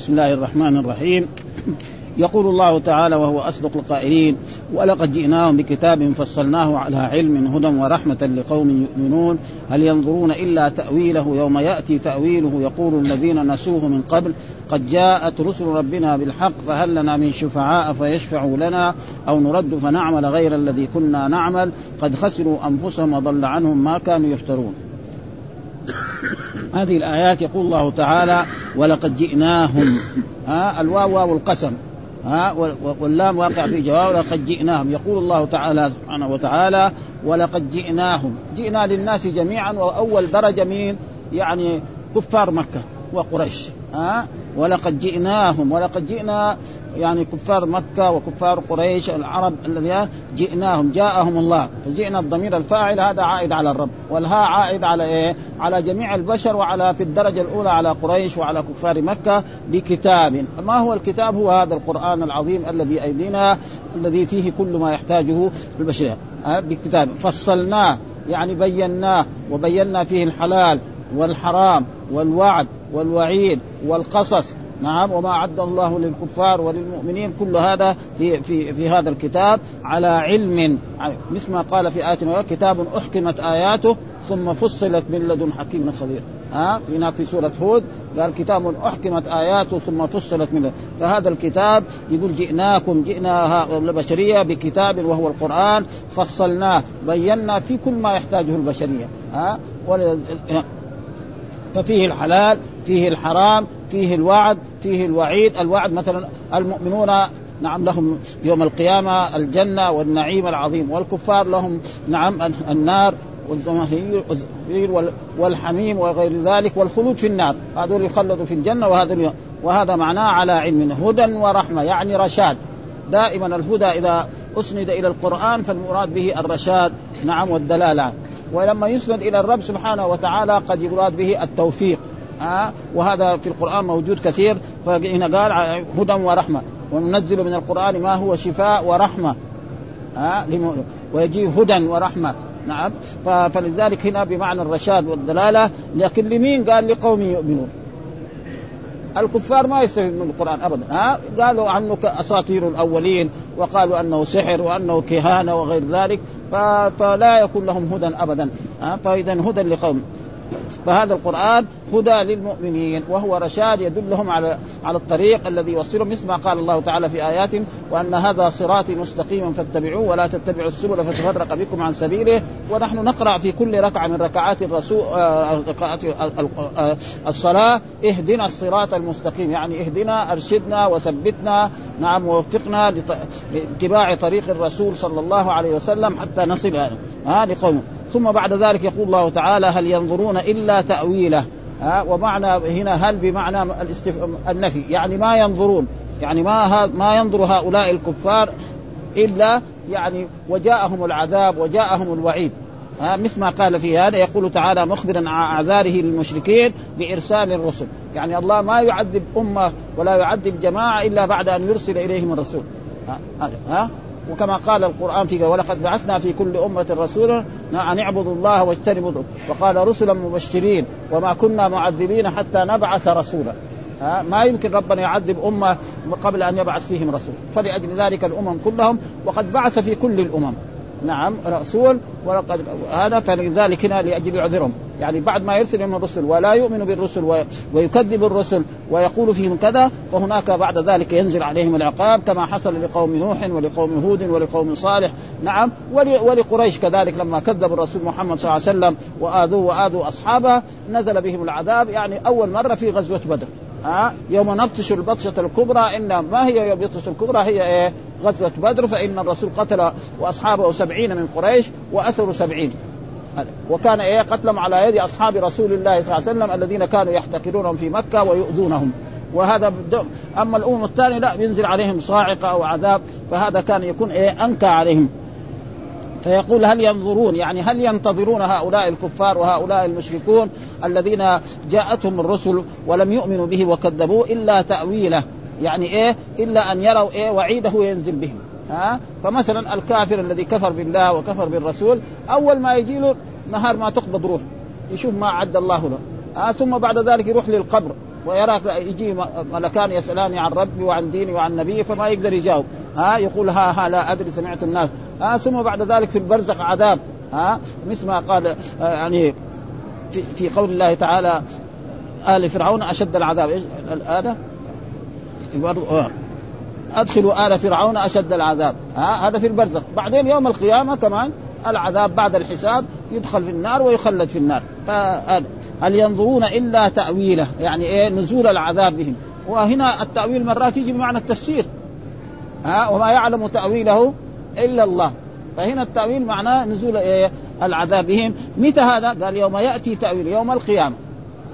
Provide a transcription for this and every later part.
بسم الله الرحمن الرحيم. يقول الله تعالى وهو أصدق القائلين ولقد جئناهم بكتاب فصلناه على علم هدى ورحمة لقوم يؤمنون. هل ينظرون إلا تأويله؟ يوم يأتي تأويله يقول الذين نسوه من قبل قد جاءت رسل ربنا بالحق فهل لنا من شفعاء فيشفعوا لنا أو نرد فنعمل غير الذي كنا نعمل؟ قد خسروا أنفسهم وضل عنهم ما كانوا يفترون. هذه الآيات يقول الله تعالى ولقد جئناهم ها الواو واو القسم. ها واللام واقع في جواب ولقد جئناهم يقول الله تعالى سبحانه وتعالى ولقد جئناهم جئنا للناس جميعا وأول درجة من يعني كفار مكة وقريش. ها؟ ولقد جئناهم ولقد جئنا يعني كفار مكة وكفار قريش العرب الذين جئناهم جاءهم الله. فجئنا الضمير الفاعل هذا عائد على الرب. والهاء عائد على إيه؟ على جميع البشر وعلى في الدرجة الأولى على قريش وعلى كفار مكة بكتاب. ما هو الكتاب؟ هو هذا القرآن العظيم الذي أيدينا الذي فيه كل ما يحتاجه البشرية. بكتاب. فصلناه يعني بيناه وبينا فيه الحلال. والحرام والوعد والوعيد والقصص. نعم وما أعد الله للكفار وللمؤمنين. كل هذا في في في هذا الكتاب على علم. مثل ما قال في آية كتاب أحكمت آياته ثم فصلت من لدن حكيم خبير. ها هناك في سورة هود قال كتاب أحكمت آياته ثم فصلت من فهذا الكتاب يقول جئناكم جئنا البشرية بكتاب وهو القرآن فصلناه بينا في كل ما يحتاجه البشرية. ها ففيه الحلال فيه الحرام فيه الوعد فيه الوعيد. الوعد مثلا المؤمنون نعم لهم يوم القيامة الجنة والنعيم العظيم والكفار لهم نعم النار والزمهرير والحميم وغير ذلك والخلود في النار. هذول يخلدوا في الجنة وهذا وهذا معناه على علم هدى ورحمة يعني رشاد. دائما الهدى إذا أسند إلى القرآن فالمراد به الرشاد نعم والدلالة ولما يسند إلى الرب سبحانه وتعالى قد يراد به التوفيق. آه؟ وهذا في القرآن موجود كثير. فهنا قال هدى ورحمة. وننزل من القرآن ما هو شفاء ورحمة. آه؟ ويجي هدى ورحمة. نعم. فلذلك هنا بمعنى الرشاد والدلالة لكن لمين؟ قال لقوم يؤمنون. الكفار ما يستفيد من القرآن أبدا. ها؟ قالوا عنه أساطير الأولين وقالوا أنه سحر وأنه كهانة وغير ذلك فلا يكون لهم هدى أبدا. ها؟ فإذا هدى لقوم. فهذا القرآن هدى للمؤمنين وهو رشاد يدلهم على على الطريق الذي يوصلهم مثل ما قال الله تعالى في آيات وأن هذا صراطي مستقيما فاتبعوه ولا تتبعوا السبل فتفرق بكم عن سبيله. ونحن نقرأ في كل ركعة من ركعات الرسول آه، ركعات آه، الصلاة اهدنا الصراط المستقيم يعني اهدنا أرشدنا وثبتنا نعم ووفقنا لاتباع طريق الرسول صلى الله عليه وسلم حتى نصل هذه قوم ثم بعد ذلك يقول الله تعالى هل ينظرون إلا تأويله؟ ها ومعنى هنا هل بمعنى الاستف... النفي يعني ما ينظرون يعني ما ها ما ينظر هؤلاء الكفار إلا يعني وجاءهم العذاب وجاءهم الوعيد. ها مثل ما قال في هذا يقول تعالى مخبرا عن اعذاره للمشركين بإرسال الرسل. يعني الله ما يعذب أمة ولا يعذب جماعة إلا بعد أن يرسل إليهم الرسول. ها, ها؟ وكما قال القرآن في ولقد بعثنا في كل أمة رسولا أن اعبدوا الله واجتنبوا وقال رسلا مبشرين وما كنا معذبين حتى نبعث رسولا. ها ما يمكن ربنا يعذب أمة قبل أن يبعث فيهم رسول. فلأجل ذلك الأمم كلهم وقد بعث في كل الأمم. نعم رسول ولقد هذا فلذلك هنا لأجل يعذرهم. يعني بعد ما يرسل لهم الرسل ولا يؤمن بالرسل ويكذب الرسل ويقول فيهم كذا فهناك بعد ذلك ينزل عليهم العقاب كما حصل لقوم نوح ولقوم هود ولقوم صالح. نعم ولقريش كذلك لما كذبوا الرسول محمد صلى الله عليه وسلم وآذوه وآذوا أصحابه نزل بهم العذاب. يعني أول مرة في غزوة بدر. ها؟ يوم نبطش البطشة الكبرى إن ما هي يوم البطشة الكبرى؟ هي إيه؟ غزوة بدر فإن الرسول قتل وأصحابه سبعين من قريش وأسروا سبعين. وكان إيه؟ قتلهم على يد أصحاب رسول الله صلى الله عليه وسلم الذين كانوا يحتكرونهم في مكة ويؤذونهم. وهذا أما الأمم الثانية لا ينزل عليهم صاعقة أو عذاب فهذا كان يكون إيه؟ أنكى عليهم. فيقول هل ينظرون يعني هل ينتظرون هؤلاء الكفار وهؤلاء المشركون الذين جاءتهم الرسل ولم يؤمنوا به وكذبوه إلا تأويله؟ يعني إيه؟ إلا أن يروا إيه؟ وعيده ينزل بهم. ها؟ فمثلا الكافر الذي كفر بالله وكفر بالرسول أول ما يجي له نهار ما تقبض روح يشوف ما عد الله له. ها؟ ثم بعد ذلك يروح للقبر ويراك يجي ملكان يسألان عن ربي وعن ديني وعن نبيه فما يقدر يجاوب. ها يقول ها ها لا أدري سمعت الناس. ها ثم بعد ذلك في البرزخ عذاب. ها مثل ما قال آه، يعني في, في قول الله تعالى آل فرعون أشد العذاب. إيش الآن آه. أدخلوا آل فرعون أشد العذاب. ها هذا في البرزخ. بعدين يوم القيامة كمان العذاب بعد الحساب يدخل في النار ويخلد في النار. هل ينظرون إلا تأويله؟ يعني إيه نزول العذاب بهم. وهنا التأويل مرات يجي بمعنى التفسير. ها وما يعلم تأويله إلا الله. فهنا التأويل معناه نزول إيه العذاب بهم. متى هذا؟ قال يوم يأتي تأويل يوم القيامة.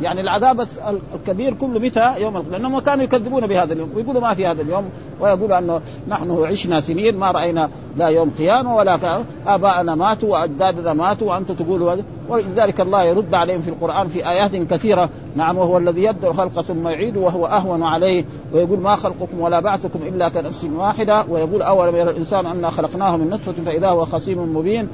يعني العذاب الكبير كله متى؟ يوم القيامة. لأنهم كانوا يكذبون بهذا اليوم ويقولوا ما في هذا اليوم ويقولوا أنه نحن عشنا سنين ما رأينا لا يوم قيامة ولا آباءنا ماتوا وأجدادنا ماتوا وأنتم تقولوا ولذلك الله يرد عليهم في القرآن في آيات كثيرة. نعم وهو الذي يبدأ الخلق ثم يعيد وهو أهون عليه. ويقول ما خلقكم ولا بعثكم إلا كنفس واحدة. ويقول أولم يرى الإنسان أنا خلقناه من نطفة فإذا هو خصيم مبين.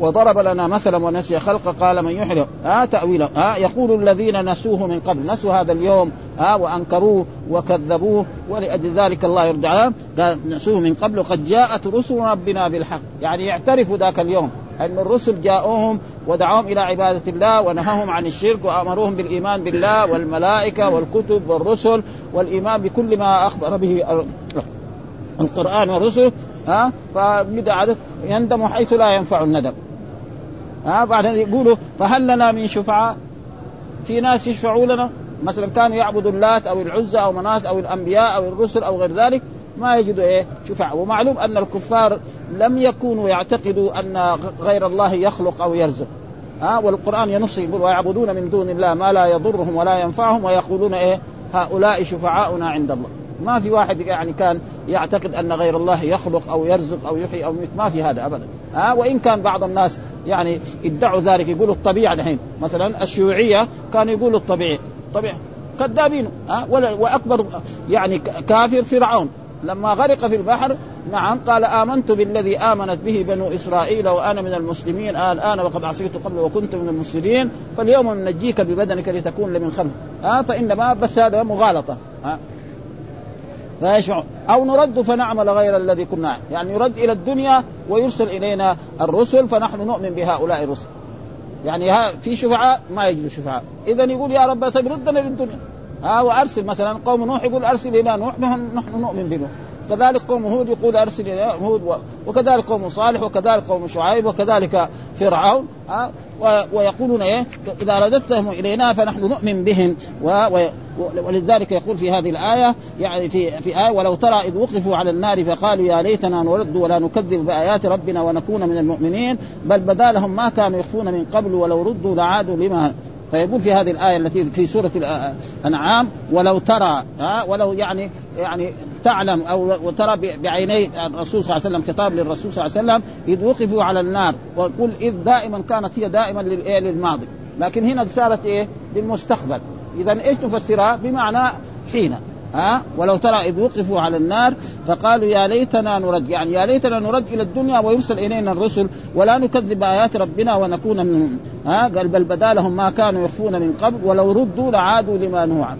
وضرب لنا مثلا ونسي خلقه قال من يحيي ها تأويله ها يقول الذين نسوه من قبل نسوا هذا اليوم ها وأنكروه وكذبوه ولأجل ذلك الله يرجع قال نسوه من قبل قد جاءت رسل ربنا بالحق يعني يعترفوا ذاك اليوم أن الرسل جاءوهم ودعوهم إلى عبادة الله ونهاهم عن الشرك وأمروهم بالإيمان بالله والملائكة والكتب والرسل والإيمان بكل ما أخبر به القرآن والرسل ها فبدأ يندم حيث لا ينفع الندم. ها بعدين يقولوا فهل لنا من شفعاء. في ناس يشفعوا لنا مثلا كانوا يعبدوا اللات أو العزى أو منات أو الأنبياء أو الرسل أو غير ذلك ما يجدوا إيه؟ شفعاء. ومعلوم أن الكفار لم يكونوا يعتقدوا أن غير الله يخلق أو يرزق. ها والقرآن ينص يقول ويعبدون من دون الله ما لا يضرهم ولا ينفعهم ويقولون إيه؟ هؤلاء شفعاؤنا عند الله. ما في واحد يعني كان يعتقد أن غير الله يخلق أو يرزق أو يحيي أو يميت. ما في هذا ابدا. ها وإن كان بعض الناس يعني ادعوا ذلك يقولوا الطبيعة الحين. مثلا الشيوعية كانوا يقولوا الطبيعي. طبيعي. كذابين ها؟ وأكبر يعني كافر فرعون. لما غرق في البحر نعم قال آمنت بالذي آمنت به بنو إسرائيل وأنا من المسلمين. آه الآن وقد عصيت قبل وكنت من المسلمين فاليوم ننجيك ببدنك لتكون لمن خلف آه فإنما بس هذا مغالطة. آه فيشفع أو نرد فنعمل غير الذي كنا يعني يرد إلى الدنيا ويرسل إلينا الرسل فنحن نؤمن بهؤلاء الرسل. يعني ها في شفعاء ما يجد شفعاء. اذا يقول يا رب طيب ردنا للدنيا ها وأرسل مثلا قوم نوح يقول أرسل إلى نوح نحن نؤمن بنوح. كذلك قوم هود يقول أرسل إلى هود وكذلك قوم صالح وكذلك قوم شعيب وكذلك فرعون ها ويقولون إيه؟ إذا رددتهم إلينا فنحن نؤمن بهم ولذلك يقول في هذه الآية يعني في في آية ولو ترى إذ وقفوا على النار فقالوا يا ليتنا نرد ولا نكذب بآيات ربنا ونكون من المؤمنين بل بدا لهم ما كانوا يخفون من قبل ولو ردوا لعادوا لما فيقول في هذه الآية التي في سورة الأنعام ولو ترى ها ولو يعني يعني تعلم أو ترى بعيني الرسول صلى الله عليه وسلم خطاب للرسول صلى الله عليه وسلم إذ وقفوا على النار ويقول إذ دائما كانت هي دائما للماضي. لكن هنا صارت إيه؟ للمستقبل. إذا إيش تفسرها؟ بمعنى حين. ها؟ ولو ترى إذ وقفوا على النار فقالوا يا ليتنا نرد يعني يا ليتنا نرد إلى الدنيا ويرسل إلينا الرسل ولا نكذب بايات ربنا ونكون منهم. ها؟ قال بل بدا لهم ما كانوا يخفون من قبل ولو ردوا لعادوا لما عنه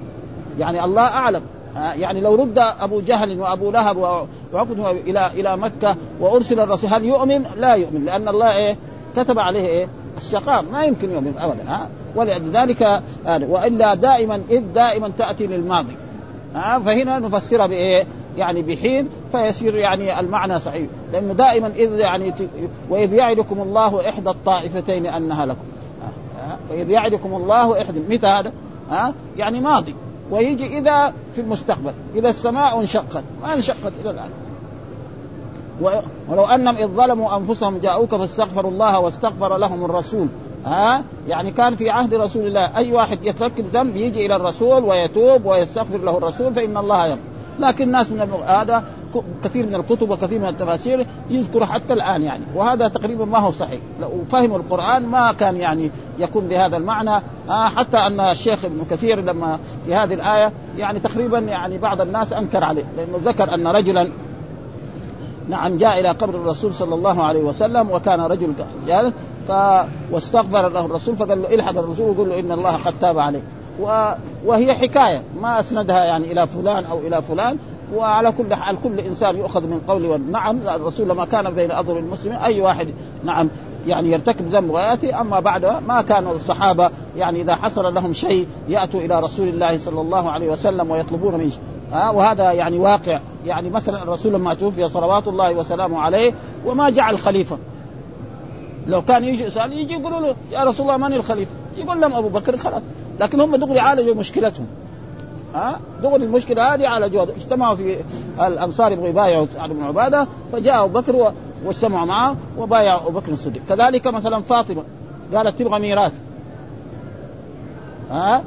يعني الله أعلم. يعني لو رد أبو جهل وأبو لهب وعقد إلى إلى مكة وأرسل الرسول هل يؤمن؟ لا يؤمن لأن الله إيه كتب عليه إيه؟ الشقاء ما يمكن يؤمن ابدا ها ولذلك وإلا دائما إذ دائما تأتي للماضي ها فهنا نفسرها بإيه؟ يعني بحين فيصير يعني المعنى صحيح لأنه دائما إذ يعني وإذ يعدكم الله إحدى الطائفتين أنها لكم وإذ يعدكم الله إحدى متى هذا؟ ها يعني ماضي ويجي إذا في المستقبل إذا السماء انشقت ما انشقت إلى الآن. ولو انهم إذ ظلموا أنفسهم جاءوك فاستغفروا الله واستغفر لهم الرسول. ها؟ يعني كان في عهد رسول الله أي واحد يتركب ذنب يجي إلى الرسول ويتوب ويستغفر له الرسول فإن الله يغفر. لكن الناس من هذا كثير من الكتب وكثير من التفاسير يذكر حتى الآن يعني. وهذا تقريبا ما هو صحيح. لو فهموا القرآن ما كان يعني يكون بهذا المعنى. آه حتى أن الشيخ ابن كثير لما في هذه الآية يعني تقريبا يعني بعض الناس أنكر عليه لأنه ذكر أن رجلا نعم جاء إلى قبر الرسول صلى الله عليه وسلم وكان رجل جالس ف واستغفر له الرسول فقال له إلحق الرسول وقول له إن الله قد تاب عليك وهي حكاية ما أسندها يعني إلى فلان أو إلى فلان. وعلى كل حال كل إنسان يؤخذ من قوله نعم الرسول لما كان بين اظهر المسلمين أي واحد نعم يعني يرتكب ذنب ويأتي أما بعد ما كان الصحابة يعني إذا حصل لهم شيء يأتوا إلى رسول الله صلى الله عليه وسلم ويطلبون منه. ها وهذا يعني واقع. يعني مثلا الرسول لما توفي صلوات الله وسلامه عليه وما جعل خليفة. لو كان يجي يسال يجي يقولوا له يا رسول الله من الخليفة؟ يقول لهم أبو بكر خلاص. لكن هم دغري عالجوا مشكلتهم ها؟ دغري المشكلة هذه عالجوها اجتمعوا في الأنصار يبغوا يبايعوا سعد بن عبادة فجاء أبو بكر واجتمعوا معه وبايع أبو بكر الصديق. كذلك مثلا فاطمة قالت تبغى ميراث. ها؟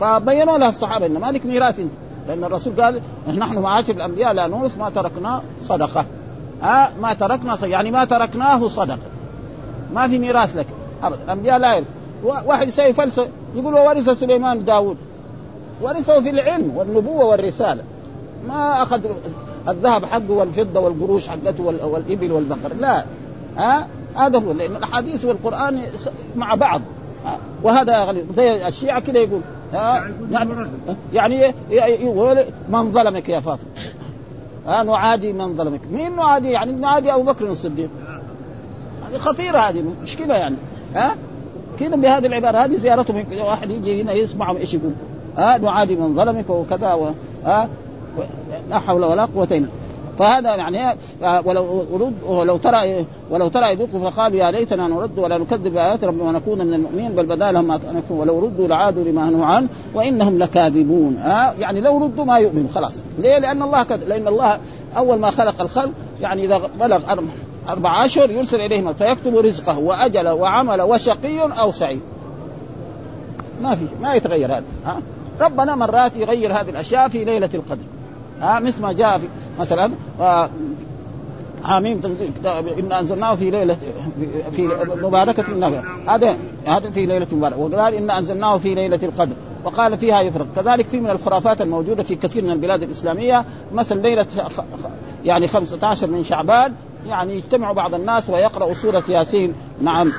فبينوا لها الصحابة إن مالك ميراث أنت. لأن الرسول قال نحن معاشر الأنبياء لا نورث ما تركناه صدقة. ها؟ ما تركنا صدقة. يعني ما تركناه صدقة. ما في ميراث لك. ابدا الأنبياء لا يرث. واحد يسوي فلسفه يقول وورث سليمان داود. ورثه في العلم والنبوة والرسالة. ما أخذ الذهب حقه والفضة والقروش حقته والإبل والبقر. لا. ها؟ هذا هو. لأن الأحاديث والقرآن مع بعض. وهذا زي الشيعة كده يقول يعني يقول من ظلمك يا فاطمة. ها؟ نعادي من ظلمك. مين نعادي؟ يعني نعادي أبو بكر الصديق. هذه خطيرة هذه مشكلة يعني. ها؟ كذا بهذه العبارة. هذه زيارتهم. واحد يجي هنا يسمع إيش يقول. ها نعادي من ظلمك وكذا و... ها لا حول ولا قوة إلا فهذا يعني ولو رد ولو ترى ولو ترى يذوقوا فقالوا يا ليتنا نرد ولا نكذب بآيات ربنا ونكون من المؤمنين بل بدا لهم ما كانوا ولو ردوا لعادوا لما نهوا عنه وإنهم لكاذبون. ها يعني لو ردوا ما يؤمنوا خلاص. ليه؟ لأن الله كذب لأن الله أول ما خلق الخلق يعني إذا بلغ أربع أشهر يرسل إليهم فيكتب رزقه وأجله وعمل وشقي أو سعيد. ما في ما يتغير هذا. ها؟ ربنا مرات يغير هذه الأشياء في ليلة القدر. ها مثل ما جاء في مثلا حاميم تنزيل كتاب إن أنزلناه في ليلة في مباركة النبي. هذا هذا في ليلة مباركة. وقال إن أنزلناه في ليلة القدر. وقال فيها يفرق. كذلك في من الخرافات الموجودة في كثير من البلاد الإسلامية مثل ليلة يعني 15 من شعبان يعني يجتمع بعض الناس ويقرأ سورة ياسين. نعم.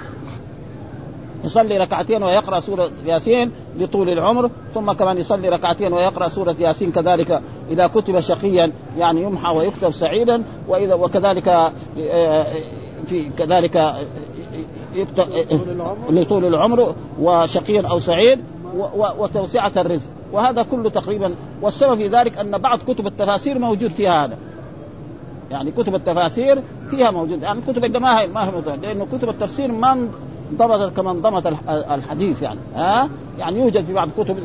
يصلي ركعتين ويقرأ سورة ياسين لطول العمر ثم كمان يصلي ركعتين ويقرأ سورة ياسين كذلك إذا كتب شقيا يعني يمحى ويكتب سعيدا وإذا وكذلك آه، في كذلك يكتب لطول العمر وشقيا أو سعيد وتوسعة الرزق. وهذا كله تقريبا والسبب في ذلك أن بعض كتب التفاسير موجود فيها هذا. يعني كتب التفاسير فيها موجود يعني كتب ما هي ما هي موجودة لأنه كتب التفسير ما انضبطت كما انضبط الحديث يعني. ها؟ يعني يوجد في بعض الكتب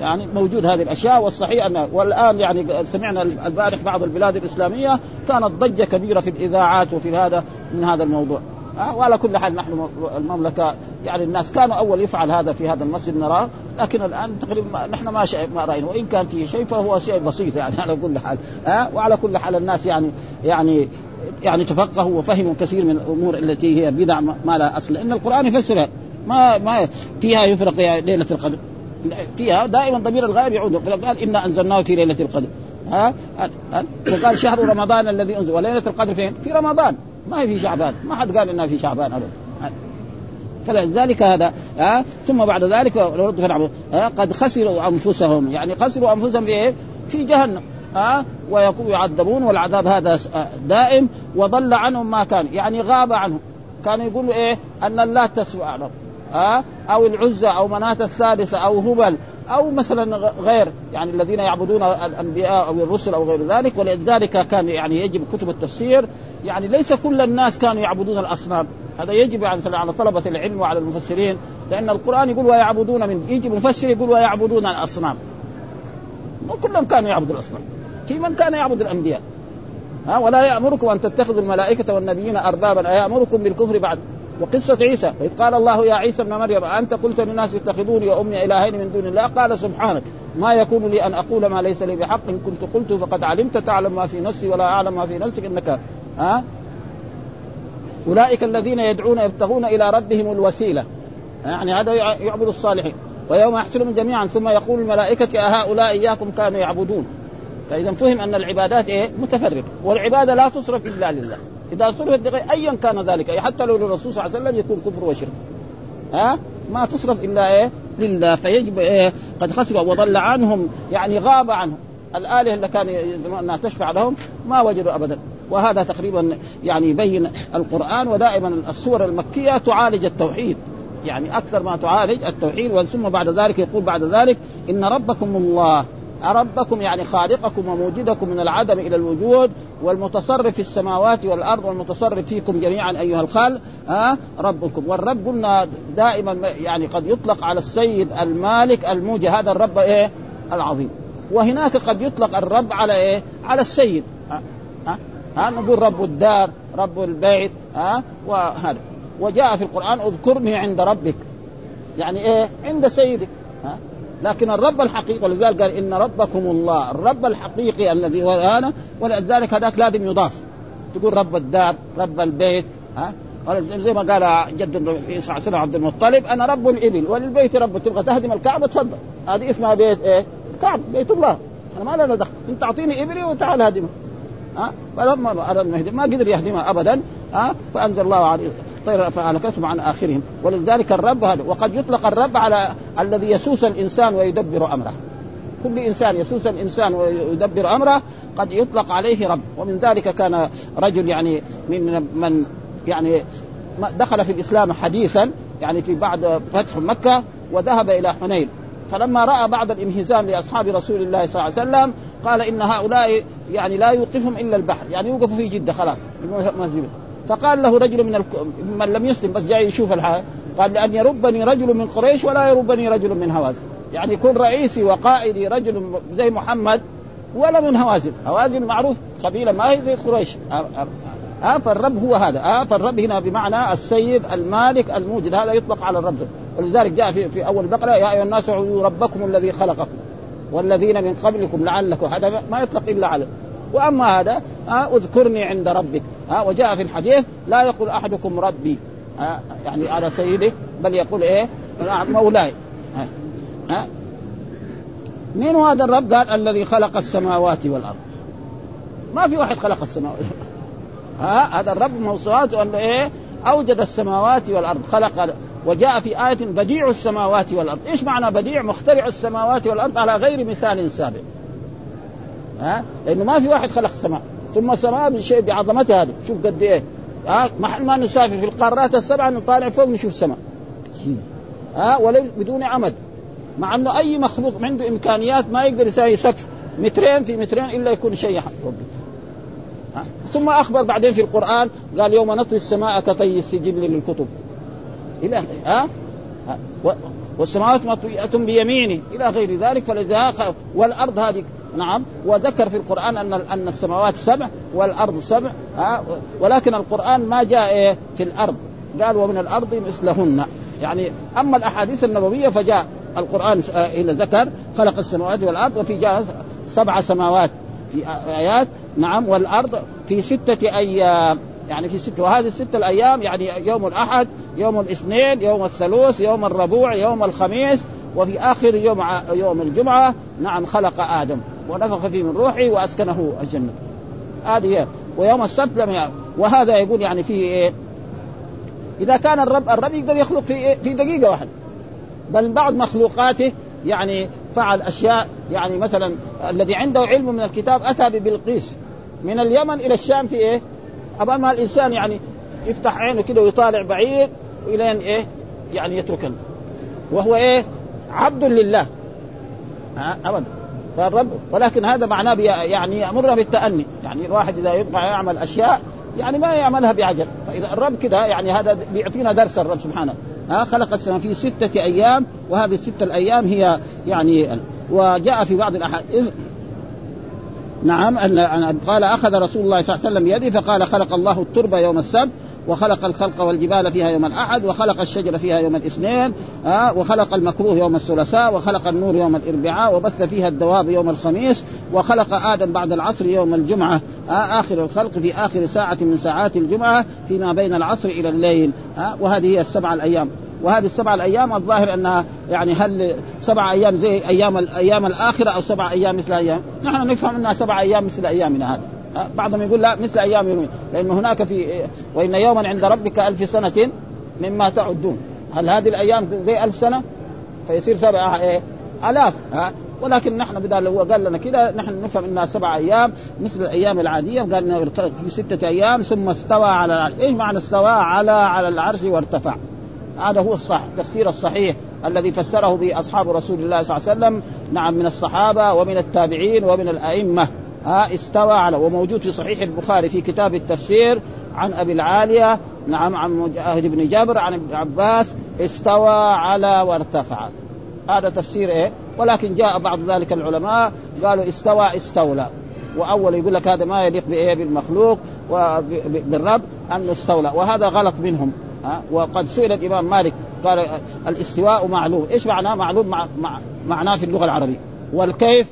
يعني موجود هذه الأشياء والصحيح أن والآن يعني سمعنا البارح بعض البلاد الإسلامية كانت ضجة كبيرة في الإذاعات وفي هذا من هذا الموضوع. أه وعلى كل حال نحن المملكة يعني الناس كانوا أول يفعل هذا في هذا المسجد نراه لكن الآن تقريبا نحن ما شيء ما رأينا. وإن كان في شيء فهو شيء بسيط يعني على كل حال. أه وعلى كل حال الناس يعني يعني يعني تفقهوا وفهموا كثير من الأمور التي هي بدع ما لها أصل. لأن القرآن يفسرها ما ما فيها يفرق ليلة القدر. فيها دائما ضمير الغائب يعود. قال إنا أنزلناه في ليلة القدر. ها؟ وقال شهر رمضان الذي أنزل. وليلة القدر فين؟ في رمضان. ما هي في شعبان. ما حد قال إنها في شعبان ابدا. فلذلك هذا. ها؟ ثم بعد ذلك رد قد خسروا أنفسهم. يعني خسروا أنفسهم في إيه؟ في جهنم. ها ويعذبون والعذاب هذا دائم وضل عنهم ما كان. يعني غاب عنهم. كانوا يقولوا إيه؟ أن اللات تسوى اعلم ها؟ أو العزى أو مناة الثالثة أو هبل أو مثلا غير. يعني الذين يعبدون الأنبياء أو الرسل أو غير ذلك ولذلك كان يعني يجب كتب التفسير. يعني ليس كل الناس كانوا يعبدون الأصنام. هذا يجب على طلبة العلم وعلى المفسرين لأن القرآن يقول ويعبدون من يجي مفسر يقول ويعبدون الأصنام. مو كلهم كانوا يعبدوا الأصنام. في من كان يعبد الأنبياء؟ ها ولا يأمركم أن تتخذوا الملائكة والنبيين اربابا أيأمركم بالكفر بعد؟ وقصة عيسى إذ قال الله يا عيسى ابن مريم أنت قلت للناس اتخذوني وأمي إلهين من دون الله؟ قال سبحانك ما يكون لي أن أقول ما ليس لي بحق إن كنت قلت فقد علمت تعلم ما في نفسي ولا أعلم ما في نفسك إنك ها؟ أولئك الذين يدعون يبتغون إلى ربهم الوسيلة. يعني هذا يعبد الصالحين. ويوم يحشرهم جميعا ثم يقول الملائكة أهؤلاء إياكم كانوا يعبدون. فإذا فهم أن العبادات إيه؟ متفرقة والعبادة لا تصرف إلا لله. إذا صرفت لغير ايا كان ذلك حتى لو للرسول صلى الله عليه وسلم يكون كفر وشرك. ها؟ ما تصرف إلا إيه؟ لله. فيجب إيه؟ قد خسروا وضل عنهم يعني غاب عنهم. الآلهة اللي كان أنها تشفع لهم ما وجدوا أبدا. وهذا تقريبا يعني يبين القرآن ودائما السور المكية تعالج التوحيد. يعني أكثر ما تعالج التوحيد ثم بعد ذلك يقول بعد ذلك إن ربكم الله ربكم يعني خالقكم وموجدكم من العدم إلى الوجود والمتصرف في السماوات والأرض والمتصرف فيكم جميعا أيها الخال ها؟ ربكم. والرب قلنا دائما يعني قد يطلق على السيد المالك الموجد هذا الرب إيه؟ العظيم. وهناك قد يطلق الرب على إيه؟ على السيد. ها, ها؟ ها؟ نقول رب الدار رب البيت ها؟ وهذا. وجاء في القرآن اذكرني عند ربك. يعني إيه؟ عند سيدك. ها؟ لكن الرب الحقيقي ولذلك قال إن ربكم الله الرب الحقيقي الذي هو أنا ولذلك هذاك لازم يضاف. تقول رب الدار رب البيت ها؟ زي ما قال جد النبي صلى الله عليه عبد المطلب أنا رب الإبل وللبيت رب تبغى تهدم الكعبة تفضل. هذه اسمها بيت إيه؟ الكعبه بيت الله. أنا ما لنا دخل. انت اعطيني إبلي وتعال هدمها ها؟ فلما اراد ما قدر يهدمها ابدا ها؟ فأنزل الله عليه. الطير فأهلكتهم عن آخرهم. ولذلك الرب هذا وقد يطلق الرب على الذي يسوس الإنسان ويدبر أمره. كل إنسان يسوس الإنسان ويدبر أمره قد يطلق عليه رب. ومن ذلك كان رجل يعني من من يعني دخل في الإسلام حديثا يعني في بعد فتح مكة وذهب إلى حنين. فلما رأى بعض الانهزام لأصحاب رسول الله صلى الله عليه وسلم قال إن هؤلاء يعني لا يوقفهم إلا البحر. يعني يوقفوا في جدة خلاص فقال له رجل من الك... من لم يسلم بس جاي يشوف الحال قال لأن يربني رجل من قريش ولا يربني رجل من هوازن. يعني يكون رئيسي وقائدي رجل زي محمد ولا من هوازن. هوازن معروف قبيلة ما هي زي قريش. ها فالرب هو هذا. ها فالرب هنا بمعنى السيد المالك الموجد. هذا يطلق على الرب. ولذلك جاء في, في أول بقرة يا أيها الناس اعبدوا ربكم الذي خلقكم والذين من قبلكم لعلكم. هذا ما يطلق إلا على وأما هذا ها اذكرني عند ربك. ها وجاء في الحديث لا يقول أحدكم ربي. ها يعني على سيده بل يقول إيه؟ مولاي. ها, ها. مين هذا الرب؟ قال الذي خلق السماوات والأرض. ما في واحد خلق السماوات ها هذا الرب موصوفاته انه إيه؟ أوجد السماوات والأرض. خلق وجاء في آية بديع السماوات والأرض. إيش معنى بديع؟ مخترع السماوات والأرض على غير مثال سابق. ها؟ لأنه ما في واحد خلق سماء. ثم السماء بشيء بعظمتها هذه. شوف قد إيه. ها؟ محل ما نسافر في القارات السبعة نطالع فوق نشوف سماء. ها؟ وليس بدون عمد. مع إنه أي مخلوق عنده إمكانيات ما يقدر يساوي سقف مترين في مترين إلا يكون شيء ها؟ ثم أخبر بعدين في القرآن قال يوم نطوي السماء كطي السجل للكتب. إلى ها؟ والسماوات مطوية بيمينه. إلى غير ذلك فلذا والأرض هذه نعم وذكر في القرآن أن أن السماوات سبع والأرض سبع ولكن القرآن ما جاء إيه؟ في الأرض. قال ومن الأرض مثلهن. يعني أما الأحاديث النبوية فجاء القرآن إلى ذكر خلق السماوات والأرض وفي جاء سبع سماوات في آيات. نعم والأرض في ستة أيام. يعني في ستة وهذه الستة الأيام يعني يوم الأحد يوم الاثنين يوم الثلوث يوم الربوع يوم الخميس وفي آخر يوم يوم الجمعة. نعم خلق آدم. ونفخ فيه من روحه وأسكنه الجنة. هذه ويوم السبت لم يأ... وهذا يقول يعني فيه إيه؟ إذا كان الرب الرب يقدر يخلق في إيه؟ في دقيقة واحدة. بل بعض مخلوقاته يعني فعل أشياء يعني مثلا الذي عنده علم من الكتاب أتى ببلقيس. من اليمن إلى الشام في إيه؟ ما الإنسان يعني يفتح عينه كده ويطالع بعيد وإلين إيه؟ يعني يترك وهو إيه؟ عبد لله. ابدا. فالرب ولكن هذا معناه يعني يأمرنا بالتأني. يعني الواحد إذا يبقى يعمل أشياء يعني ما يعملها بعجل فإذا الرب كده يعني هذا بيعطينا درس الرب سبحانه. ها خلق السماء في ستة أيام وهذه الستة الأيام هي يعني وجاء في بعض الأحاديث نعم أن قال أخذ رسول الله صلى الله عليه وسلم يدي فقال خلق الله التربة يوم السبت وخلق الخلق والجبال فيها يوم الأحد وخلق الشجر فيها يوم الاثنين آه وخلق المكروه يوم الثلاثاء وخلق النور يوم الأربعاء وبث فيها الدواب يوم الخميس وخلق آدم بعد العصر يوم الجمعة آه آخر الخلق في آخر ساعة من ساعات الجمعة فيما بين العصر إلى الليل آه وهذه هي السبع الأيام. وهذه السبع الأيام الظاهر أنها يعني هل سبع أيام زي أيام الأيام الآخرة أو سبع أيام مثل أيام؟ نحن نفهم أنها سبع أيام مثل أيامنا هذه. بعضهم يقول لا مثل أيام يومين. لأن هناك في وإن يوما عند ربك ألف سنة مما تعدون. هل هذه الأيام زي ألف سنة؟ فيصير سبعة إيه آلاف ها. ولكن نحن بدل هو قال لنا كذا نحن نفهم إنها سبع أيام مثل الأيام العادية. قال إنه في ستة أيام ثم استوى على العرش، إيش معنى استوى؟ على على العرش وارتفع؟ هذا هو الصح التفسير الصحيح الذي فسره به اصحاب رسول الله صلى الله عليه وسلم. نعم من الصحابة ومن التابعين ومن الأئمة. ها استوى على وموجود في صحيح البخاري في كتاب التفسير عن أبي العالية نعم عن مجاهد بن جابر عن ابن عباس استوى على وارتفع. هذا تفسير إيه؟ ولكن جاء بعض ذلك العلماء قالوا استوى استولى. وأول يقول لك هذا ما يليق بإيه؟ بالمخلوق وبالرب أنه استولى. وهذا غلط منهم. ها؟ وقد سئل الإمام مالك قال الاستواء معلوم. إيش معناه معلوم؟ مع مع معناه في اللغة العربية. والكيف؟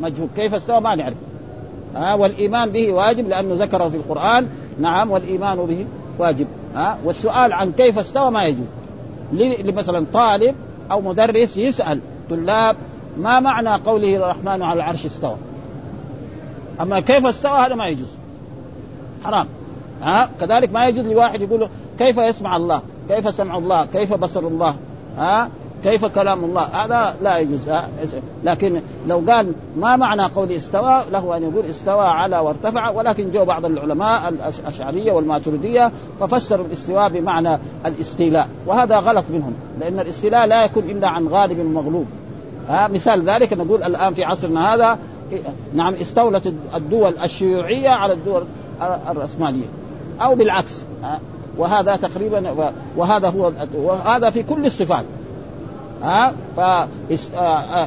مجهول. كيف استوى؟ ما نعرف. ها والإيمان به واجب لأنه ذكره في القرآن. نعم والإيمان به واجب ها. والسؤال عن كيف استوى ما يجوز. مثلا طالب أو مدرس يسأل طلاب ما معنى قوله الرحمن على العرش استوى؟ أما كيف استوى هذا ما يجوز. حرام ها. كذلك ما يجوز لواحد يقول كيف يسمع الله؟ كيف سمع الله؟ كيف بصر الله؟ ها. كيف كلام الله؟ هذا لا يجوز لكن لو قال ما معنى قول استوى له أن يقول استوى على وارتفع ولكن جو بعض العلماء الأشعرية والماتريدية ففسروا الاستواء بمعنى الاستيلاء وهذا غلط منهم لأن الاستيلاء لا يكون إلا عن غالب مغلوب ها مثال ذلك نقول الآن في عصرنا هذا نعم استولت الدول الشيوعية على الدول الرأسمالية أو بالعكس وهذا تقريبا وهذا هو وهذا في كل الصفات. ها؟ ف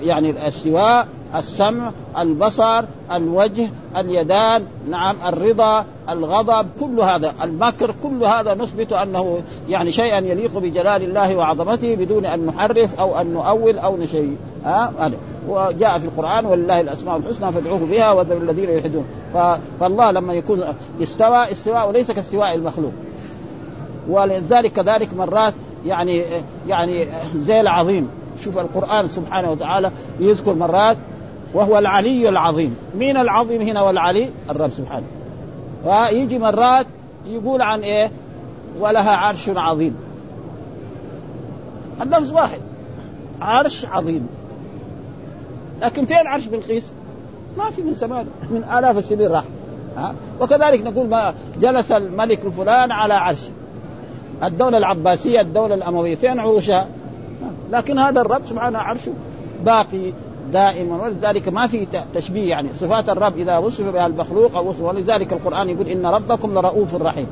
يعني الاستواء السمع البصر الوجه اليدان نعم الرضا الغضب كل هذا المكر كل هذا نثبت أنه يعني شيئا يليق بجلال الله وعظمته بدون أن نحرف أو أن نؤول أو نشيء. ها؟ هذا. وجاء في القرآن ولله الأسماء الحسنى فادعوه بها وذروا الذين يلحدون. فالله لما يكون استوى استواء وليس كاستواء المخلوق. ولذلك كذلك مرات يعني يعني زي العظيم شوف القرآن سبحانه وتعالى يذكر مرات وهو العلي العظيم. مين العظيم هنا والعلي؟ الرب سبحانه. ويجي مرات يقول عن إيه؟ ولها عرش عظيم. اللفظ واحد. عرش عظيم. لكن فين عرش بلقيس؟ ما في من زمان. من آلاف السنين راح. ها؟ وكذلك نقول ما جلس الملك الفلان على عرش الدولة العباسية الدولة الأموية فين عروشها؟ لكن هذا الرب سبحانه عرشه باقي دائما ولذلك ما في تشبيه يعني. صفات الرب إذا وصف بها المخلوق أو وصف ولذلك القرآن يقول إن ربكم لرؤوف رحيم.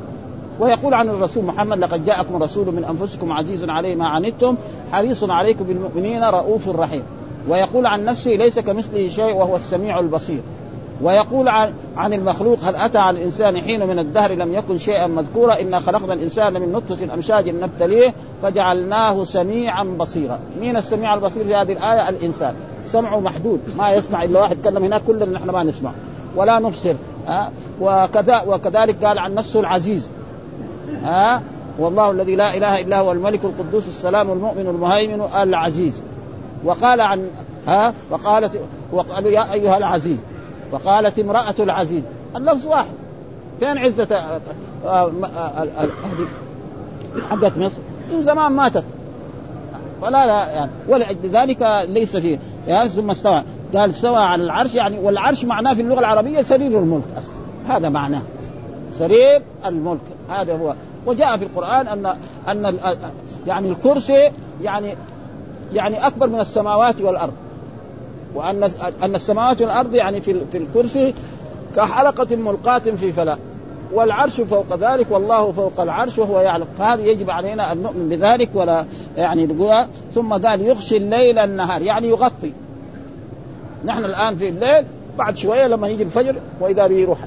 ويقول عن الرسول محمد لقد جاءكم رسول من أنفسكم عزيز عليه ما عنتم حريص عليكم بالمؤمنين رؤوف رحيم. ويقول عن نفسه ليس كمثله شيء وهو السميع البصير. ويقول عن عن المخلوق هل أتى على الإنسان حين من الدهر لم يكن شيئا مذكورا؟ إنا خلقنا الإنسان من نطفة أمشاج نبتليه فجعلناه سميعا بصيرا. مين السميع البصير في هذه الآية؟ الإنسان. سمعه محدود. ما يسمع إلا واحد. تكلم هناك كلنا نحن ما نسمع. ولا نبصر. ها؟ وكذا وكذلك قال عن نفسه العزيز. ها؟ والله الذي لا إله إلا هو الملك القدوس السلام المؤمن المهيمن العزيز. وقال عن ها؟ وقالت وقالوا يا أيها العزيز. وقالت امرأة العزيز اللفظ واحد. فين عزة حقت مصر. من زمان ماتت. فلا لا يعني ولذلك ليس فيه يعني ثم استوى. قال استوى على العرش يعني والعرش معناه في اللغة العربية سرير الملك أصلا. هذا معناه. سرير الملك. هذا هو. وجاء في القرآن أن أن يعني الكرسي يعني يعني أكبر من السماوات والأرض. وأن أن السماوات والأرض يعني في في الكرسي كحلقة ملقاة في فلاة والعرش فوق ذلك والله فوق العرش وهو يعلم فهذا يجب علينا أن نؤمن بذلك ولا يعني نقول ثم قال يغشي الليل النهار يعني يغطي. نحن الآن في الليل بعد شوية لما يجي الفجر وإذا به يروح.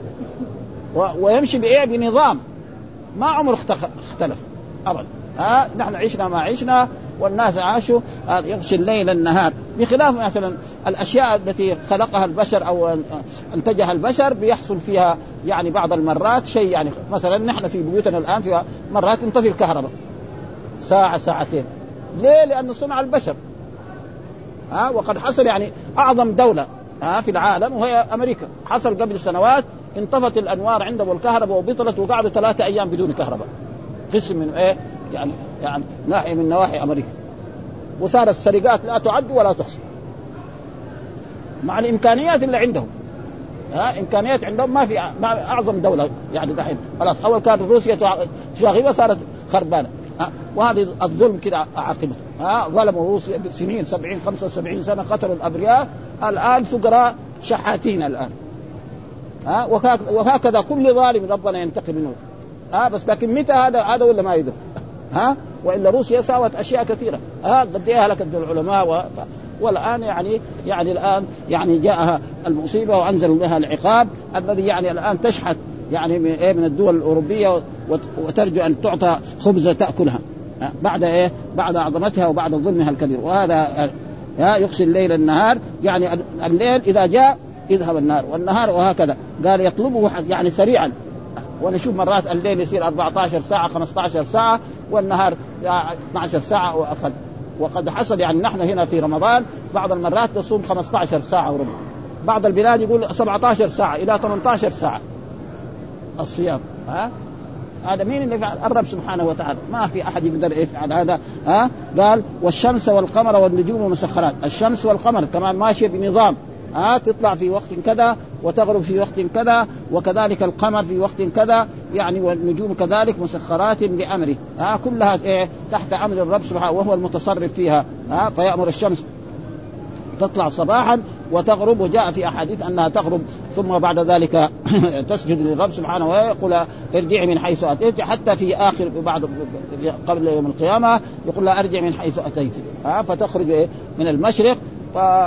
ويمشي بإيه؟ بنظام. ما عمره اختلف. ابدا. ها نحن عشنا ما عشنا والناس عاشوا يغشي الليل النهار. بخلاف مثلا الأشياء التي خلقها البشر أو أنتجها البشر بيحصل فيها يعني بعض المرات شيء يعني مثلا نحن في بيوتنا الآن في مرات تنطفي الكهرباء. ساعة ساعتين. ليه؟ لأنه صنع البشر. ها وقد حصل يعني أعظم دولة ها في العالم وهي أمريكا. حصل قبل سنوات انطفت الأنوار عندهم الكهرباء وبطلت وقعدوا ثلاثة أيام بدون كهرباء. قسم من إيه؟ يعني يعني ناحية من نواحي أمريكا. وصار السرقات لا تعد ولا تحصى. مع الإمكانيات اللي عندهم. ها إمكانيات عندهم ما في ما أعظم دولة يعني دحين. خلاص أول كانت روسيا شاغبه صارت خربانة. ها وهذه الظلم كده عاقبته. ها ظلموا روسيا سنين 70 75 سنة قتلوا الأبرياء. الآن فقراء شحاتين الآن. ها وهكذا كل ظالم ربنا ينتقم منه. ها بس لكن متى هذا هذا ولا ما يدري. ها؟ وإلا روسيا ساوت أشياء كثيرة. ها؟ قد إيه هلكت العلماء و... والآن يعني يعني الآن يعني جاءها المصيبة وانزلوا بها العقاب الذي يعني الآن تشحت يعني من إيه من الدول الأوروبية وترجو أن تعطى خبزه تأكلها. بعد إيه؟ بعد عظمتها وبعد ظلمها الكبير. وهذا يقصي الليل النهار. يعني الليل إذا جاء يذهب النهار والنهار وهكذا. قال يطلبه يعني سريعا. ونشوف مرات الليل يصير 14 ساعة 15 ساعة والنهار 12 ساعة أو أقل وقد حصل يعني نحن هنا في رمضان بعض المرات نصوم 15 ساعة وربع. بعض البلاد يقول 17 ساعة إلى 18 ساعة. الصيام ها؟ هذا مين اللي يفعل؟ الرب سبحانه وتعالى، ما في أحد يقدر يفعل هذا، ها؟ قال والشمس والقمر والنجوم مسخرات، الشمس والقمر كمان ماشية بنظام، ها تطلع في وقت كذا وتغرب في وقت كذا وكذلك القمر في وقت كذا يعني والنجوم كذلك مسخرات بأمره. ها كلها إيه تحت أمر الرب سبحانه وهو المتصرف فيها. ها فيأمر الشمس تطلع صباحا وتغرب وجاء في أحاديث أنها تغرب ثم بعد ذلك تسجد للرب سبحانه ويقول ارجعي من حيث أتيت حتى في آخر بعد قبل يوم القيامة يقول لها أرجع من حيث أتيت. فتخرج من المشرق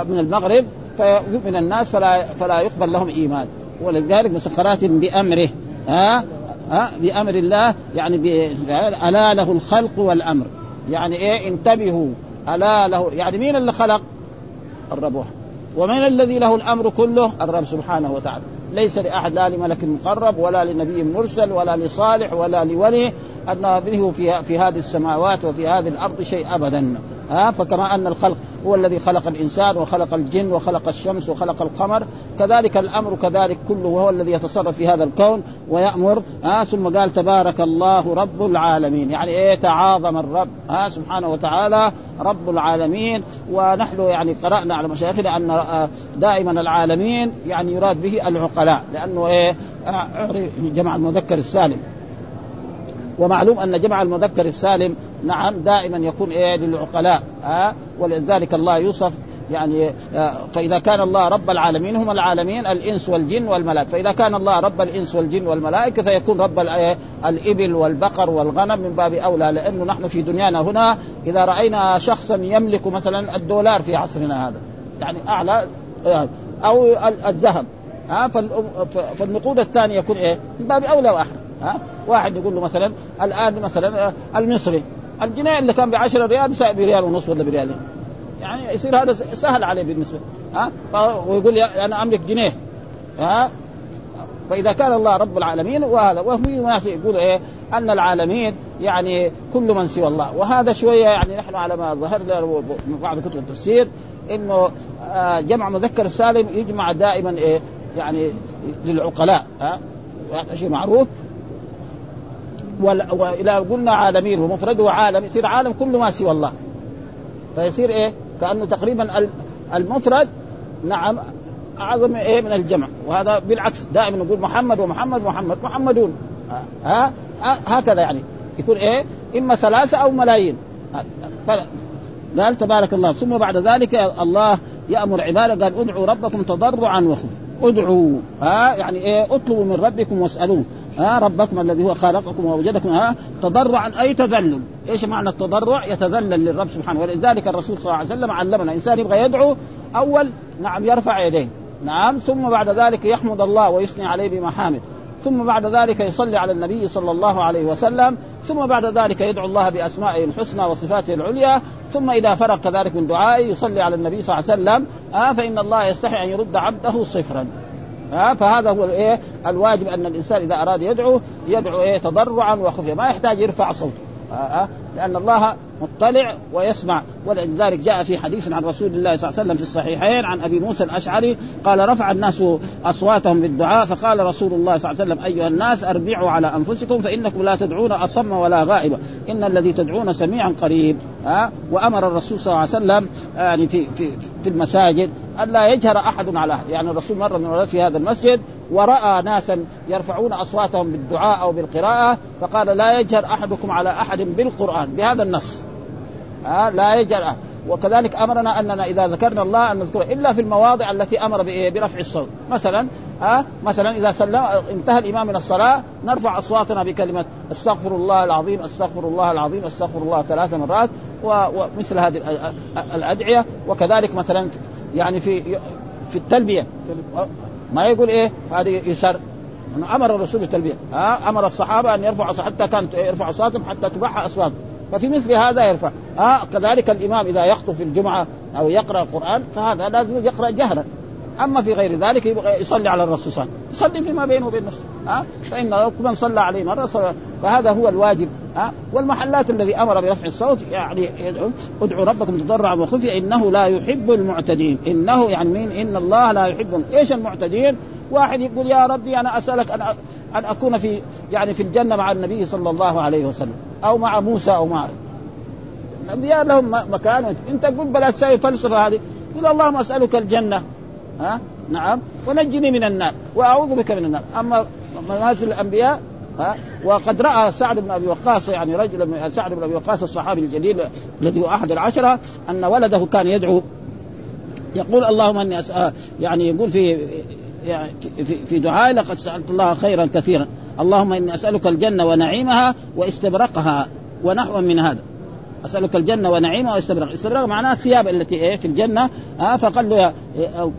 من المغرب فيؤمن الناس فلا فلا يقبل لهم إيمان. ولذلك مسخرات بأمره ها؟ ها؟ بأمر الله يعني ألا له الخلق والأمر. يعني إيه؟ انتبهوا. ألا له يعني مين اللي خلق؟ الرب ومن الذي له الأمر كله؟ الرب سبحانه وتعالى. ليس لأحد لا لملك مقرب ولا لنبي مرسل ولا لصالح ولا لولي. أن به في في هذه السماوات وفي هذه الأرض شيء ابدا. ها؟ فكما أن الخلق هو الذي خلق الإنسان وخلق الجن وخلق الشمس وخلق القمر. كذلك الأمر كذلك كله وهو الذي يتصرف في هذا الكون ويأمر ها ثم قال تبارك الله رب العالمين. يعني إيه تعاظم الرب ها سبحانه وتعالى رب العالمين. ونحن يعني قرأنا على مشايخنا أن آه، دائما العالمين يعني يراد به العقلاء لأنه إيه آه، جمع المذكر السالم. ومعلوم أن جمع المذكر السالم نعم دائما يكون إيه للعقلاء ها؟ ولذلك الله يوصف يعني آه، فإذا كان الله رب العالمين هم العالمين الإنس والجن والملائكة. فإذا كان الله رب الإنس والجن والملائكة فيكون رب الإبل والبقر والغنم من باب أولى لأنه نحن في دنيانا هنا إذا رأينا شخصا يملك مثلا الدولار في عصرنا هذا يعني أعلى آه، أو الذهب ها؟ فالنقود الثانية يكون إيه؟ من باب أولى وأحرى. ها؟ واحد يقول له مثلا الآن مثلا آه، المصري الجنيه اللي كان ب 10 ريال يساوي بريال ونص ولا بريالين. يعني يصير هذا سهل عليه بالنسبة ها؟ ويقول أنا أملك جنيه ها؟ فإذا كان الله رب العالمين وهذا وفي ناس يقول إيه؟ أن العالمين يعني كل من سوى الله. وهذا شوية يعني نحن على ما ظهر لنا بعض كتب التفسير إنه آه، جمع مذكر السالم يجمع دائما إيه؟ يعني للعقلاء ها؟ شيء معروف. واذا قلنا عالمين ومفرده عالم يصير عالم كل ما سوى الله. فيصير إيه؟ كأنه تقريبا المفرد نعم أعظم إيه؟ من الجمع. وهذا بالعكس دائما نقول محمد ومحمد محمد محمدون. ها, هكذا يعني. يكون إيه؟ إما ثلاثة أو ملايين. قال تبارك الله ثم بعد ذلك الله يأمر عباده قال ادعوا ربكم تضرعا وخفيا ادعوا. ها؟ يعني إيه؟ اطلبوا من ربكم واسألوه. ها ربكم الذي هو خلقكم ووجدكم ها تضرعا أي تذلل. إيش معنى التضرع؟ يتذلل للرب سبحانه ولذلك الرسول صلى الله عليه وسلم علمنا إنسان يبغى يدعو أول نعم يرفع يديه. نعم ثم بعد ذلك يحمد الله ويثني عليه بمحامد. ثم بعد ذلك يصلي على النبي صلى الله عليه وسلم. ثم بعد ذلك يدعو الله بأسمائه الحسنى وصفاته العليا. ثم إذا فرغ كذلك من دعائه يصلي على النبي صلى الله عليه وسلم. آه فإن الله يستحي أن يرد عبده صفرا. ها فهذا هو الايه الواجب أن الإنسان إذا أراد يدعو يدعو إيه تضرعا وخفيا ما يحتاج يرفع صوته. ها لأن الله مطلع ويسمع. ولذلك جاء في حديث عن رسول الله صلى الله عليه وسلم في الصحيحين عن أبي موسى الأشعري قال رفع الناس أصواتهم بالدعاء. فقال رسول الله صلى الله عليه وسلم أيها الناس أربعوا على أنفسكم فإنكم لا تدعون أصم ولا غائبا إن الذي تدعون سميع قريب. ها؟ وأمر الرسول صلى الله عليه وسلم يعني في في في المساجد الا يجهر أحد على أحد. يعني الرسول مره من في هذا المسجد ورأى ناسا يرفعون أصواتهم بالدعاء أو بالقراءة فقال لا يجهر أحدكم على أحد بالقرآن بهذا النص. ها؟ لا يجهر أحد. وكذلك أمرنا أننا إذا ذكرنا الله أن نذكره إلا في المواضع التي أمر برفع الصوت. مثلا ها؟ مثلا إذا سلم انتهى الإمام من الصلاة نرفع أصواتنا بكلمة أستغفر الله العظيم أستغفر الله العظيم أستغفر الله ثلاث مرات ومثل هذه الأدعية. وكذلك مثلا يعني في في التلبية. ما يقول إيه؟ هذه يسر. أمر الرسول بالتلبية. ها؟ أمر الصحابة أن يرفعوا حتى كانت يرفع أصواتهم حتى تبعها أصواتهم. ففي مثل هذا يرفع. آه كذلك الإمام إذا يخطب في الجمعة أو يقرأ القرآن فهذا لازم يقرأ جهرا. أما في غير ذلك يصلي على الرسول صلى الله عليه وسلم. يصلي فيما بينه وبين نفسه ها؟ فإن من صلى عليه مرة صلى فهذا هو الواجب ها؟ والمحلات الذي أمر برفع الصوت يعني ادعوا ربكم تضرعا وخفيا إنه لا يحب المعتدين. إنه يعني مين؟ إن الله لا يحب إيش المعتدين؟ واحد يقول يا ربي أنا أسألك أن أن أكون في يعني في الجنة مع النبي صلى الله عليه وسلم أو مع موسى أو مع الانبياء لهم مكان أنت تقول بلا تسوي فلسفة هذه. قل اللهم أسألك الجنة. ها? نعم. ونجني من النار وأعوذ بك من النار. أما منازل الأنبياء ها؟ وقد رأى سعد بن أبي وقاص يعني رجل سعد بن أبي وقاص الصحابي الجليل الذي هو أحد العشرة أن ولده كان يدعو يقول اللهم إني أسأل يعني يقول في يعني في, في دعائي لقد سألت الله خيرا كثيرا. اللهم إني أسألك الجنة ونعيمها واستبرقها ونحو من هذا. أسألك الجنة ونعيمها واستبرق استبرق معناها الثياب التي إيه في الجنة آه فقال له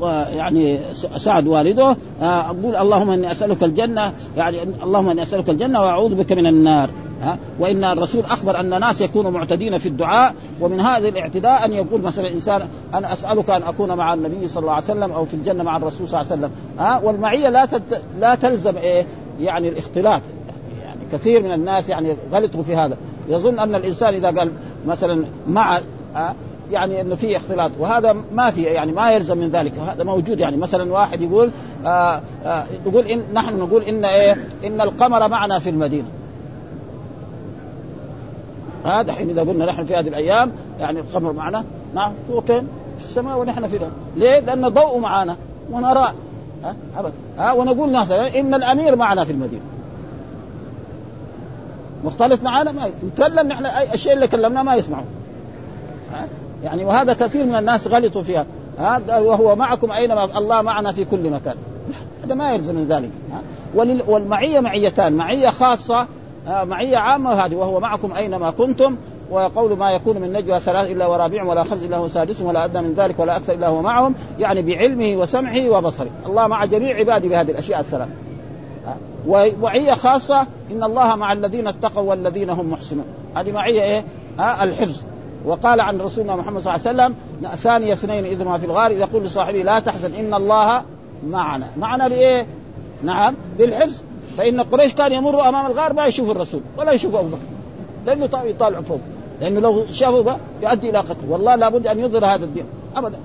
آه يعني سعد والده آه اللهم إني أسألك الجنة يعني اللهم إني أسألك الجنة وأعوذ بك من النار ها وإن الرسول أخبر أن ناس يكونوا معتدين في الدعاء ومن هذا الاعتداء أن يقول مثلا الإنسان أنا أسألك أن أكون مع النبي صلى الله عليه وسلم أو في الجنة مع الرسول صلى الله عليه وسلم ها والمعية لا. لا تلزم إيه يعني الاختلاط يعني كثير من الناس يعني غلطوا في هذا يظن أن الإنسان إذا قال مثلا مع ها يعني إنه في اختلاط. وهذا ما في يعني ما يلزم من ذلك. هذا موجود يعني مثلا واحد يقول آآ آآ يقول إن نحن نقول إن إيه إن القمر معنا في المدينة. هذا حين إذا قلنا نحن في هذه الأيام يعني القمر معنا نعم هو فين؟ في السماء ونحن في الأرض. ليه؟ لأن ضوء معنا ونراه. ها ابدا. ها ونقول مثلا إن الأمير معنا في المدينة. مختلط معنا ما نتكلم نحن أي الشيء اللي كلمناه ما يسمعه يعني وهذا كثير من الناس غلطوا فيها. هذا وهو معكم أينما الله معنا في كل مكان. هذا ما يلزم من ذلك. والمعية معيتان معية خاصة معية عامة هذه وهو معكم أينما كنتم وقول ما يكون من نجوى ثلاث إلا ورابع ولا خمس إلا هو سادس ولا أدنى من ذلك ولا أكثر إلا هو معهم يعني بعلمه وسمعه وبصره. الله مع جميع عباده بهذه الأشياء الثلاث. ومعيه خاصة إن الله مع الذين اتقوا والذين هم محسنون. هذه معية إيه؟ ها؟ الحفظ. وقال عن رسولنا محمد صلى الله عليه وسلم ثاني اثنين إذ ما في الغار يقول لصاحبه لا تحزن إن الله معنا. معنا بإيه؟ نعم بالحفظ. فإن قريش كان يمر أمام الغار ما يشوف الرسول ولا يشوف أبو بكر. لأنه يطالع فوق. لأنه لو شافوا يؤدي إلى قتل. والله لابد أن يظهر هذا الدين. ابدا.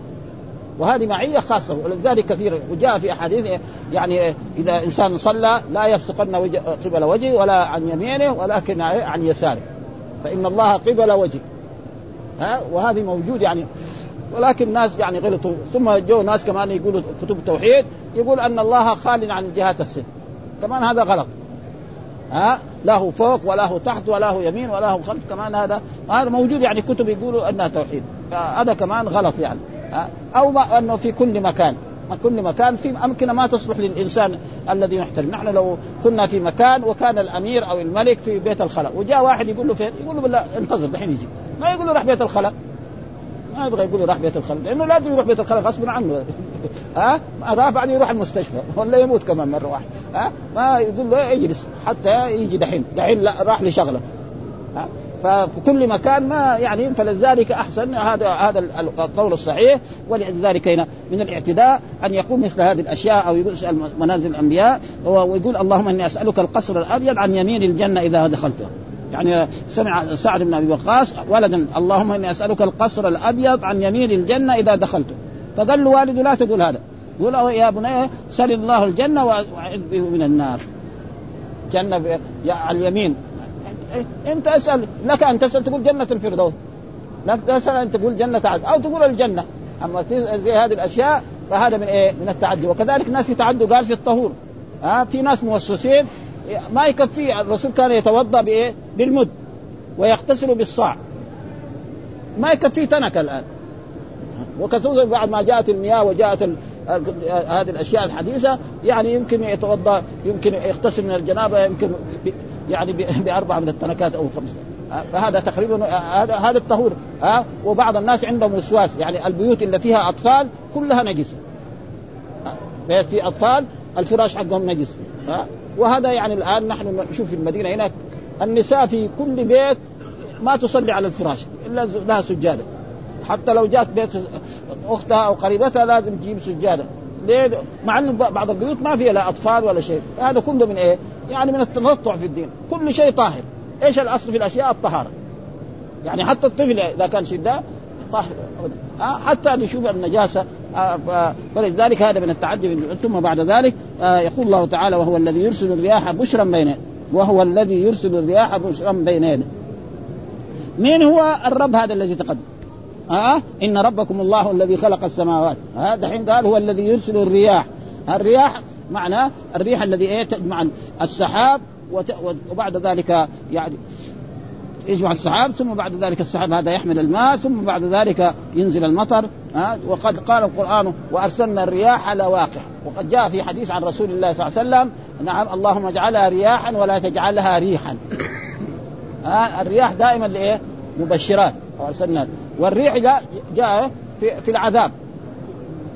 وهذه معية خاصة. ولذلك كثير وجاء في أحاديث يعني إذا إنسان صلى لا يبصقن قبل وجهه ولا عن يمينه ولكن عن يساره. فإن الله قبل وجهه. ها؟ وهذه موجود يعني. ولكن الناس يعني غلطوا. ثم جو ناس كمان يقولوا كتب التوحيد يقول أن الله خال عن جهات السن. كمان هذا غلط. ها؟ له فوق ولا هو تحت ولا هو يمين ولا هو خلف. كمان هذا هذا موجود يعني كتب يقولوا أنها توحيد. هذا كمان غلط يعني. أو ما أنه في كل مكان كل مكان في أمكنة ما تصلح للإنسان الذي يحترم، نحن لو كنا في مكان وكان الأمير أو الملك في بيت الخلاء، وجاء واحد يقول له فين؟ يقول له بالله انتظر دحين يجي، ما يقول له راح بيت الخلاء. ما يبغى يقول له راح بيت الخلاء، لأنه لازم يروح بيت الخلاء غصبا عنه. ها؟ راح بعدين يروح المستشفى ولا يموت كمان مرة واحدة، ها؟ ما يقول له اجلس حتى يجي دحين، دحين لا راح لشغلة. ها؟ ففي كل مكان ما يعني فلذلك أحسن هذا هذا القول الصحيح. ولذلك هنا من الاعتداء أن يقوم مثل هذه الأشياء أو يسال منازل الأنبياء. ويقول اللهم إني أسألك القصر الأبيض عن يمين الجنة إذا دخلته. يعني سمع سعد بن أبي وقاص ولدا اللهم إني أسألك القصر الأبيض عن يمين الجنة إذا دخلته. فقال له والده لا تقول هذا. قول يا بني سل الله الجنة واعذ به من النار. جنة على اليمين. انت اسال لك أن تسأل تقول جنة الفردوس. مثلا تقول جنة تعدي أو تقول الجنة. أما زي هذه الأشياء فهذا من إيه؟ من التعدي. وكذلك ناس يتعدوا قال في الطهور. ها في ناس موسوسين ما يكفي الرسول كان يتوضأ بإيه؟ بالمد ويغتسل بالصاع. ما يكفي تنك الآن. وكثيرا بعد ما جاءت المياه وجاءت هذه الأشياء الحديثة يعني يمكن يتوضأ يمكن يغتسل من الجنابة يمكن يعني بأربعة من التنكات أو خمسة. فهذا تقريبا هذا الطهور. ها؟ وبعض الناس عندهم وسواس. يعني البيوت اللي فيها أطفال كلها نجسة. بيت في أطفال الفراش حقهم نجس. ها؟ وهذا يعني الآن نحن نشوف في المدينة هنا النساء في كل بيت ما تصلي على الفراش إلا لها سجادة. حتى لو جات بيت أختها أو قريبتها لازم تجيب سجادة. ليه؟ مع إنه بعض البيوت ما فيها لا أطفال ولا شيء. هذا كله من إيه؟ يعني من التنطع في الدين. كل شيء طاهر. إيش الأصل في الأشياء؟ الطهارة. يعني حتى الطفل إذا كان شدة طاهر. آه حتى نشوف النجاسة. آه فلذلك هذا من التعدي ثم بعد ذلك آه يقول الله تعالى وهو الذي يرسل الرياح بشرا بين وهو الذي يرسل الرياح بشرا بين مين هو الرب هذا الذي تقدم؟ ها إن ربكم الله الذي خلق السماوات. ها دحين قال هو الذي يرسل الرياح. الرياح معناه الريح الذي إيه تجمع السحاب وبعد ذلك يعني يجمع السحاب ثم بعد ذلك السحاب هذا يحمل الماء ثم بعد ذلك ينزل المطر ها؟ وقد قال القرآن وأرسلنا الرياح لواقع وقد جاء في حديث عن رسول الله صلى الله عليه وسلم نعم اللهم اجعلها رياحا ولا تجعلها ريحا. ها؟ الرياح دائما لإيه؟ مبشرات. وارسلنا والريح جاء, جاء في العذاب.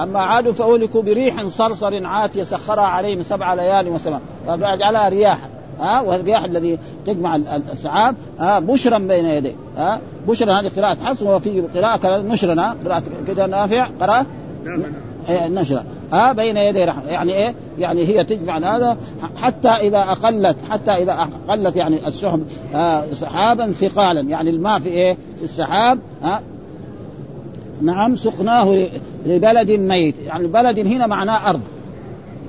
أما عاد فأهلكوا بريح صرصر عاتيه سخرها عليهم سبع ليال وسماء فجعلها رياحا ها؟ والرياح الذي تجمع السحاب ها؟ بشرا بين يديه ها؟ بشرا هذه قراءة حفص وفي قراءة نشرا قراءة كذا نافع قراءة نعم نشرا. ها؟ بين يدي رحمة. يعني إيه؟ يعني هي تجمع هذا حتى إذا أقلت حتى إذا أقلت يعني السحب سحابا ثقالا. يعني الماء في إيه؟ في السحاب ها؟ نعم سقناه لبلد ميت. يعني بلد هنا معناه أرض.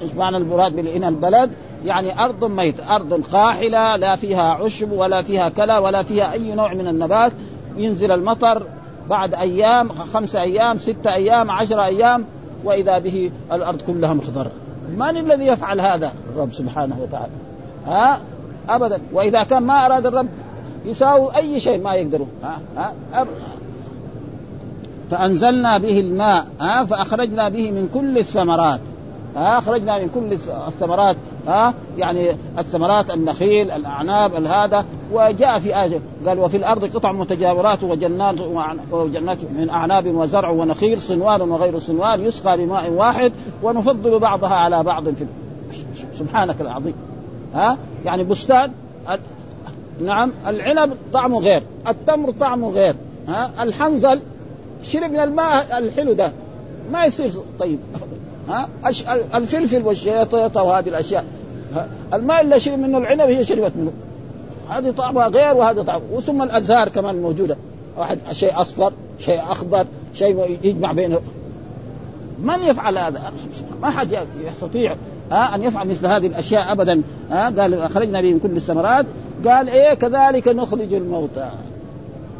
إيش معنى المراد هنا البلد؟ يعني أرض ميت. أرض قاحله لا فيها عشب ولا فيها كلى ولا فيها أي نوع من النبات. ينزل المطر بعد أيام خمسة أيام ستة أيام عشرة أيام وإذا به الأرض كلها مخضرة. من الذي يفعل هذا؟ الرب سبحانه وتعالى. ها؟ ابدا. وإذا كان ما أراد الرب يساوي أي شيء ما يقدروا ها؟ ها؟ أب... فأنزلنا به الماء ها فأخرجنا به من كل الثمرات. ها أخرجنا من كل الثمرات ها يعني الثمرات النخيل الأعناب هذا وجاء في آية قال وفي الأرض قطع متجاورات وجنات وجنات من أعناب وزرع ونخيل صنوان وغير صنوان يسقى بماء واحد ونفضل بعضها على بعض في سبحانك العظيم. ها يعني بستان نعم العنب طعمه غير التمر طعمه غير ها الحنظل شرب من الماء الحلو ده. ما يصير طيب. ها؟ الفلفل والشيطة وهذه الأشياء. الماء اللي شرب منه العنب هي شربت منه. هذه طعمها غير وهذا طعم. وثم الأزهار كمان موجودة. واحد شيء أصفر شيء أخضر شيء يجمع بينه. من يفعل هذا؟ ما حد يستطيع ها أن يفعل مثل هذه الأشياء ابدا. ها؟ قال أخرجنا من كل الثمرات. قال إيه كذلك نخرج الموتى.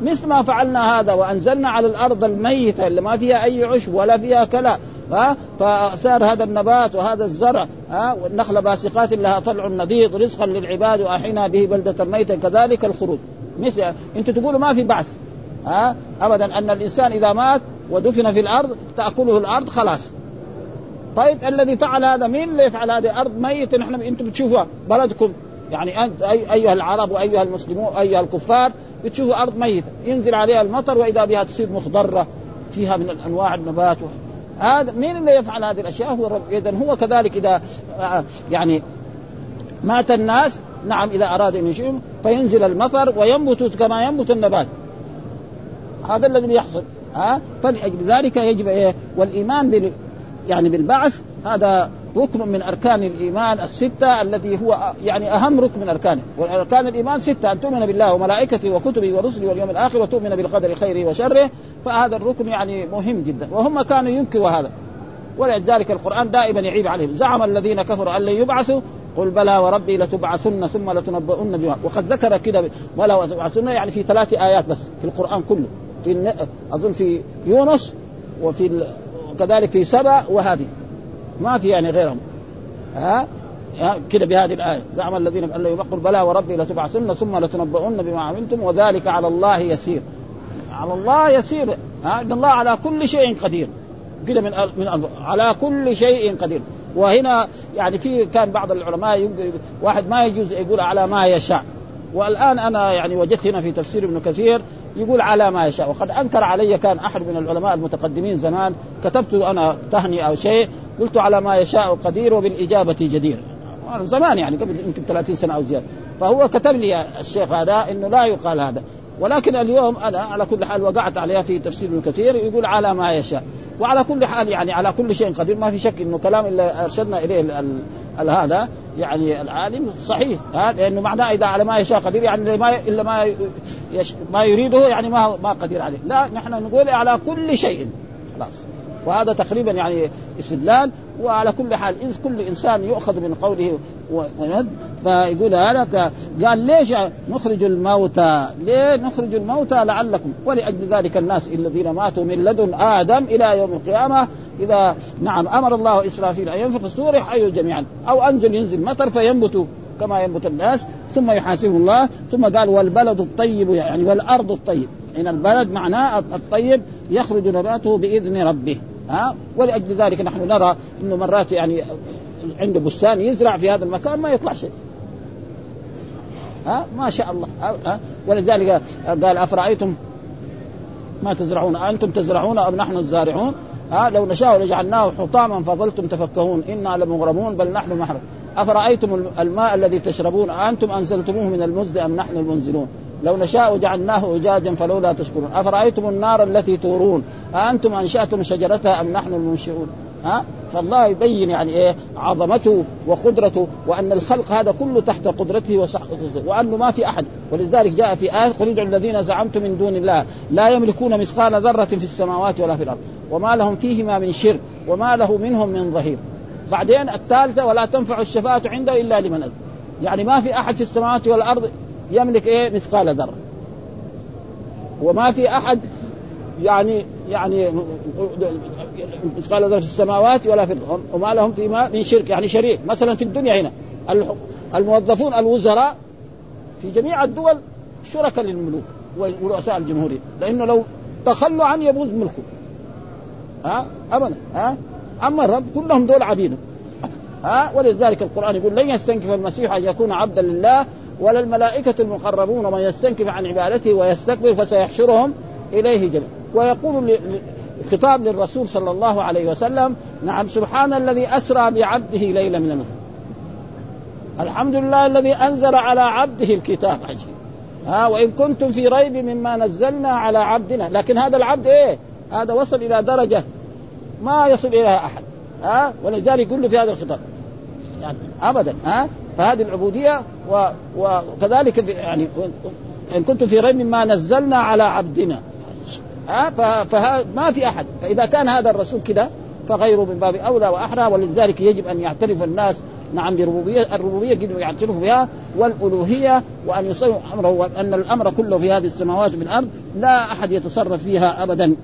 مثل ما فعلنا هذا وأنزلنا على الأرض الميتة اللي ما فيها أي عشب ولا فيها كلى ها؟ فصار هذا النبات وهذا الزرع ها؟ والنخل باسقات لها طلع نضيد رزقا للعباد وأحينا به بلدة ميتا كذلك الخروج. مثل أنتم تقولوا ما في بعث ها؟ ابدا أن الإنسان إذا مات ودفن في الأرض تأكله الأرض خلاص. طيب الذي فعل هذا مين اللي يفعل هذه أرض ميتة؟ نحن أنتم بتشوفوها بلدكم. يعني أنت أيها العرب وأيها المسلمون أيها الكفار بتشوفوا أرض ميتة. ينزل عليها المطر وإذا بها تصير مخضرة فيها من انواع النبات هذا مين اللي يفعل هذه الأشياء؟ هو الرب اذا هو كذلك إذا آه، يعني مات الناس نعم إذا أراد أن يشيء فينزل المطر وينبت كما ينبت النبات. هذا الذي يحصل ها؟ فلأجل ذلك يجب إيه؟ والإيمان بال يعني بالبعث هذا ركن من أركان الإيمان الستة الذي هو يعني أهم ركن من اركانه واركان الإيمان ستة أن تؤمن بالله وملائكته وكتبه ورسله واليوم الآخر وتؤمن بالقدر خيره وشره. فهذا الركن يعني مهم جدا. وهم كانوا ينكروا هذا. ولذلك القرآن دائما يعيب عليهم. زعم الذين كفروا أن لن يبعثوا. قل بلى وربي لتبعثن ثم لتنبؤن بما وقد ذكر كده ولا تبعثن يعني في ثلاث آيات بس في القرآن كله. في أظن في يونس وفي وكذلك في سبأ وهذه. ما في يعني غيرهم. ها؟ كده بهذه الآية. زعم الذين أن يقول بلى وربي لتبعثن ثم لتنبؤن بما عملتم وذلك على الله يسير. على الله يسير. ها؟ إن الله على كل شيء قدير. كده من من على كل شيء قدير. وهنا يعني في كان بعض العلماء واحد ما يجوز يقول على ما يشاء. والآن أنا يعني وجدت هنا في تفسير ابن كثير يقول على ما يشاء. وقد أنكر علي كان أحد من العلماء المتقدمين زمان كتبت أنا تهنئة أو شيء قلت على ما يشاء قدير وبالإجابة جدير. زمان يعني قبل يمكن 30 سنة أو زيادة. فهو كتب لي الشيخ هذا إنه لا يقال هذا. ولكن اليوم أنا على كل حال وقعت عليها في تفسير كثير يقول على ما يشاء. وعلى كل حال يعني على كل شيء قدير ما في شك إنه كلام اللي أرشدنا إليه هذا. يعني العالم صحيح. ها لأنه معناه إذا على ما يشاء قدير يعني ما إلا ما يش ما يريده يعني ما ما قدير عليه. لا نحن نقول على كل شيء. خلاص. وهذا تقريبا يعني استدلال. وعلى كل حال كل إنسان يؤخذ من قوله فيقول هذا قال ليش نخرج الموتى؟ ليه نخرج الموتى لعلكم؟ ولأجل ذلك الناس الذين ماتوا من لدن آدم إلى يوم القيامة إذا نعم أمر الله إسرافيل أن ينفخ الصور يحيوا جميعا. أو انزل ينزل مطر فينبتوا كما ينبت الناس ثم يحاسبه الله ثم قال والبلد الطيب يعني والأرض الطيب. إن البلد معناه الطيب يخرج نباته بإذن ربه. ها؟ ولأجل ذلك نحن نرى إنه مرات يعني عنده بستان يزرع في هذا المكان ما يطلع شيء. ها؟ ما شاء الله. ها؟ ولذلك قال أفرأيتم ما تزرعون؟ أنتم تزرعون أم نحن الزارعون؟ ها؟ لو نشاء لجعلناه حطاما فظلتم تفكهون. إنا لمغرمون بل نحن محرم أفرأيتم الماء الذي تشربون؟ أنتم أنزلتموه من المزد أم نحن المنزلون؟ لو نشاء جعلناه أجاجا فلولا تشكرون. أفرأيتم النار التي تورون؟ أأنتم أنشأتم شجرتها أم نحن المنشئون؟ ها؟ فالله يبين يعني إيه؟ عظمته وقدرته وأن الخلق هذا كله تحت قدرته وصحته وأنه ما في أحد. ولذلك جاء في آية قل ادعوا الذين زعمتم من دون الله لا يملكون مثقال ذرة في السماوات ولا في الأرض وما لهم فيهما من شرك وما له منهم من ظهير. بعدين الثالثة ولا تنفع الشفاعة عنده إلا لمن أذن. يعني ما في أحد في السماوات والأرض يملك إيه؟ مثقال ذرة. وما في أحد يعني يعني مثقال ذرة في السماوات ولا في وما لهم فيما من شرك. يعني شريك. مثلا في الدنيا هنا. الموظفون الوزراء في جميع الدول شركاء للملوك ورؤساء الجمهورية. لأنه لو تخلوا عن يبوظ ملكه. ها؟ ابدا. ها؟ أما الرب كلهم دول عبيدة. ها؟ ولذلك القرآن يقول لن يستنكف المسيح أن يكون عبدا لله ولا الملائكة المقربون من يستنكف عن عبادته ويستكبر فسيحشرهم إليه جميعا. ويقول خطاب للرسول صلى الله عليه وسلم نعم سبحان الذي أسرى بعبده ليلا من المسجد الحمد لله الذي أنزل على عبده الكتاب. عجيب. ها وإن كنتم في ريب مما نزلنا على عبدنا. لكن هذا العبد إيه؟ هذا وصل إلى درجة ما يصل إليها أحد. ها ولذلك يقول في هذا الخطاب. يعني أبدا ها؟ فهذه العبودية و... وكذلك في يعني إن كنتم في ريب مما نزلنا على عبدنا. ها؟ فه... ما في أحد. فإذا كان هذا الرسول كده فغيره من باب أولى وأحرى ولذلك يجب أن يعترف الناس. نعم بربوبية الربوبية يجب يعترفوا بها والألوهية وأن يصيروا أمره وأن الأمر كله في هذه السماوات والأرض لا أحد يتصرف فيها أبدا.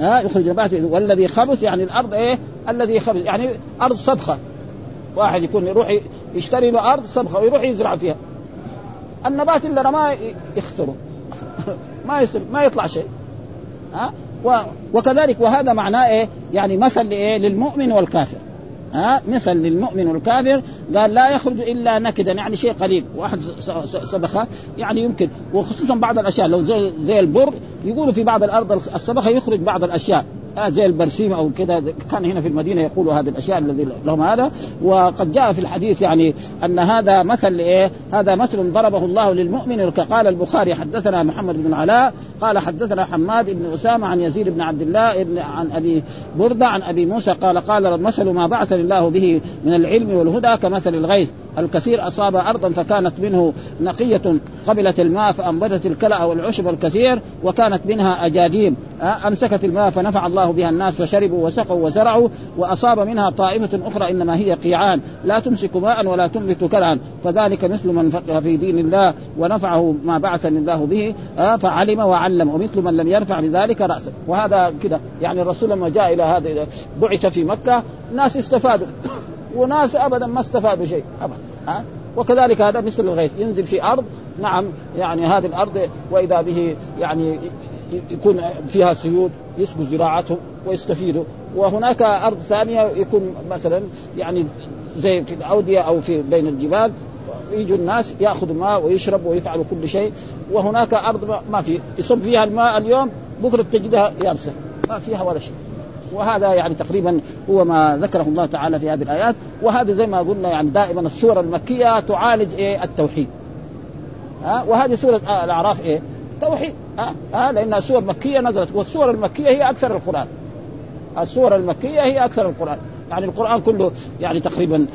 ها؟ يخرج نباته والذي خبث يعني الأرض إيه؟ الذي خبث يعني أرض صدخة واحد يكون يروح يشتري له أرض صبغة ويروح يزرع فيها. النبات اللي رماه يخسره ما يصير ما يطلع شيء. ها؟ وكذلك وهذا معناه إيه؟ يعني مثل لإيه؟ للمؤمن والكافر. ها؟ مثل للمؤمن والكافر. قال لا يخرج إلا نكدا يعني شيء قليل. واحد سبخه يعني يمكن. وخصوصا بعض الأشياء لو زي, زي البر يقولوا في بعض الأرض السبخه يخرج بعض الأشياء. آه زي البرسيم أو كذا كان هنا في المدينة يقولوا هذه الأشياء الذي لهم هذا. وقد جاء في الحديث يعني أن هذا مثل لايه؟ هذا مثل ضربه الله للمؤمن. قال البخاري حدثنا محمد بن علاء قال حدثنا حماد بن أسامة عن يزيد بن عبد الله بن عن أبي بردة عن أبي موسى قال قال مثل ما بعثني الله به من العلم والهدى كمثل الغيث. الكثير أصاب أرضا فكانت منه نقية قبلت الماء فأنبتت الكلأ والعشب الكثير وكانت منها أجاديم. أمسكت الماء فنفع الله بها الناس فشربوا وسقوا وزرعوا وأصاب منها طائفة أخرى إنما هي قيعان. لا تمسك ماء ولا تنبت كلعا. فذلك مثل من فقه في دين الله ونفعه ما بعثني الله به فعلم وعلم. ومثل من لم يرفع بذلك رأسه. وهذا كده. يعني الرسول لما جاء إلى هذا بعث في مكة ناس استفادوا. وناس ابدا ما استفادوا شيء ابدا ها؟ وكذلك هذا مثل الغيث ينزل في أرض نعم يعني هذه الأرض وإذا به يعني يكون فيها سيول يسقوا زراعتهم ويستفيدوا وهناك أرض ثانية يكون مثلا يعني زي في الأودية أو في بين الجبال يجوا الناس ياخذوا ماء ويشربوا ويفعلوا كل شيء. وهناك أرض ما في يصب فيها الماء اليوم بكرة تجدها يابسة ما فيها ولا شيء. وهذا يعني تقريبا هو ما ذكره الله تعالى في هذه الآيات وهذا زي ما قلنا يعني دائما السور المكية تعالج إيه؟ التوحيد. ها؟ وهذه سورة الأعراف إيه؟ توحيد. ها, ها؟ لانها سور مكيه نزلت والسور المكية هي أكثر القرآن. السور المكية هي أكثر القرآن. يعني القرآن كله يعني تقريبا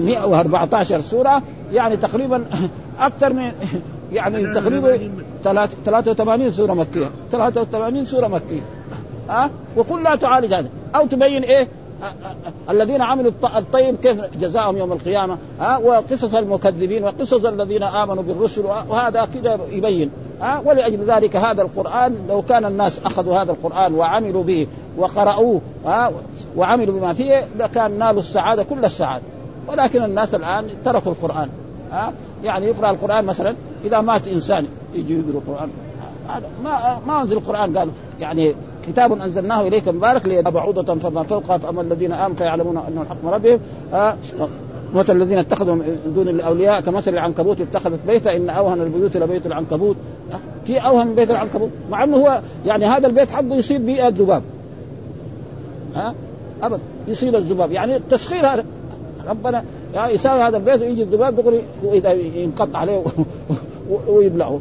114 سورة يعني تقريبا أكثر من يعني تقريبا 83 سورة مكية. 83 سورة مكية. ها؟ وكلها تعالج هذا. أو تبين إيه؟ الذين عملوا الطيب كيف جزاهم يوم القيامة ها؟ وقصص المكذبين وقصص الذين آمنوا بالرسل وهذا كده يبين ها؟ ولأجل ذلك هذا القرآن لو كان الناس أخذوا هذا القرآن وعملوا به وقرأوه ها؟ وعملوا بما فيه لكان نالوا السعادة كل السعادة. ولكن الناس الآن تركوا القرآن ها؟ يعني يقرأ القرآن مثلا إذا مات إنسان يجي يقرأ القرآن. هذا ما ما أنزل القرآن قال يعني كتاب أنزلناه إليك مبارك ليدع بعوضة فما فوقها فأما الذين آمنوا فيعلمون أنه الحق من ربهم. آه مثل الذين اتخذوا من دون الأولياء كمثل العنكبوت اتخذت بيتا إن أوهن البيوت لبيت العنكبوت. آه في أوهن بيت العنكبوت. مع إنه هو يعني هذا البيت حقه يصيب به الذباب ها آه ابدا يصيب الذباب. يعني التسخير هذا. ربنا يعني يساوي هذا البيت ويجي الذباب دغري واذا ينقطع عليه ويبلعه.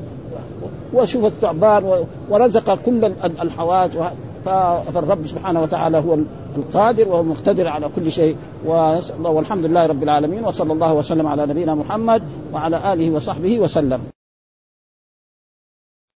وشوف الثعبان ورزق كل الحوائج فالرب سبحانه وتعالى هو القادر وهو المقتدر على كل شيء. والحمد لله رب العالمين وصلى الله وسلم على نبينا محمد وعلى آله وصحبه وسلم.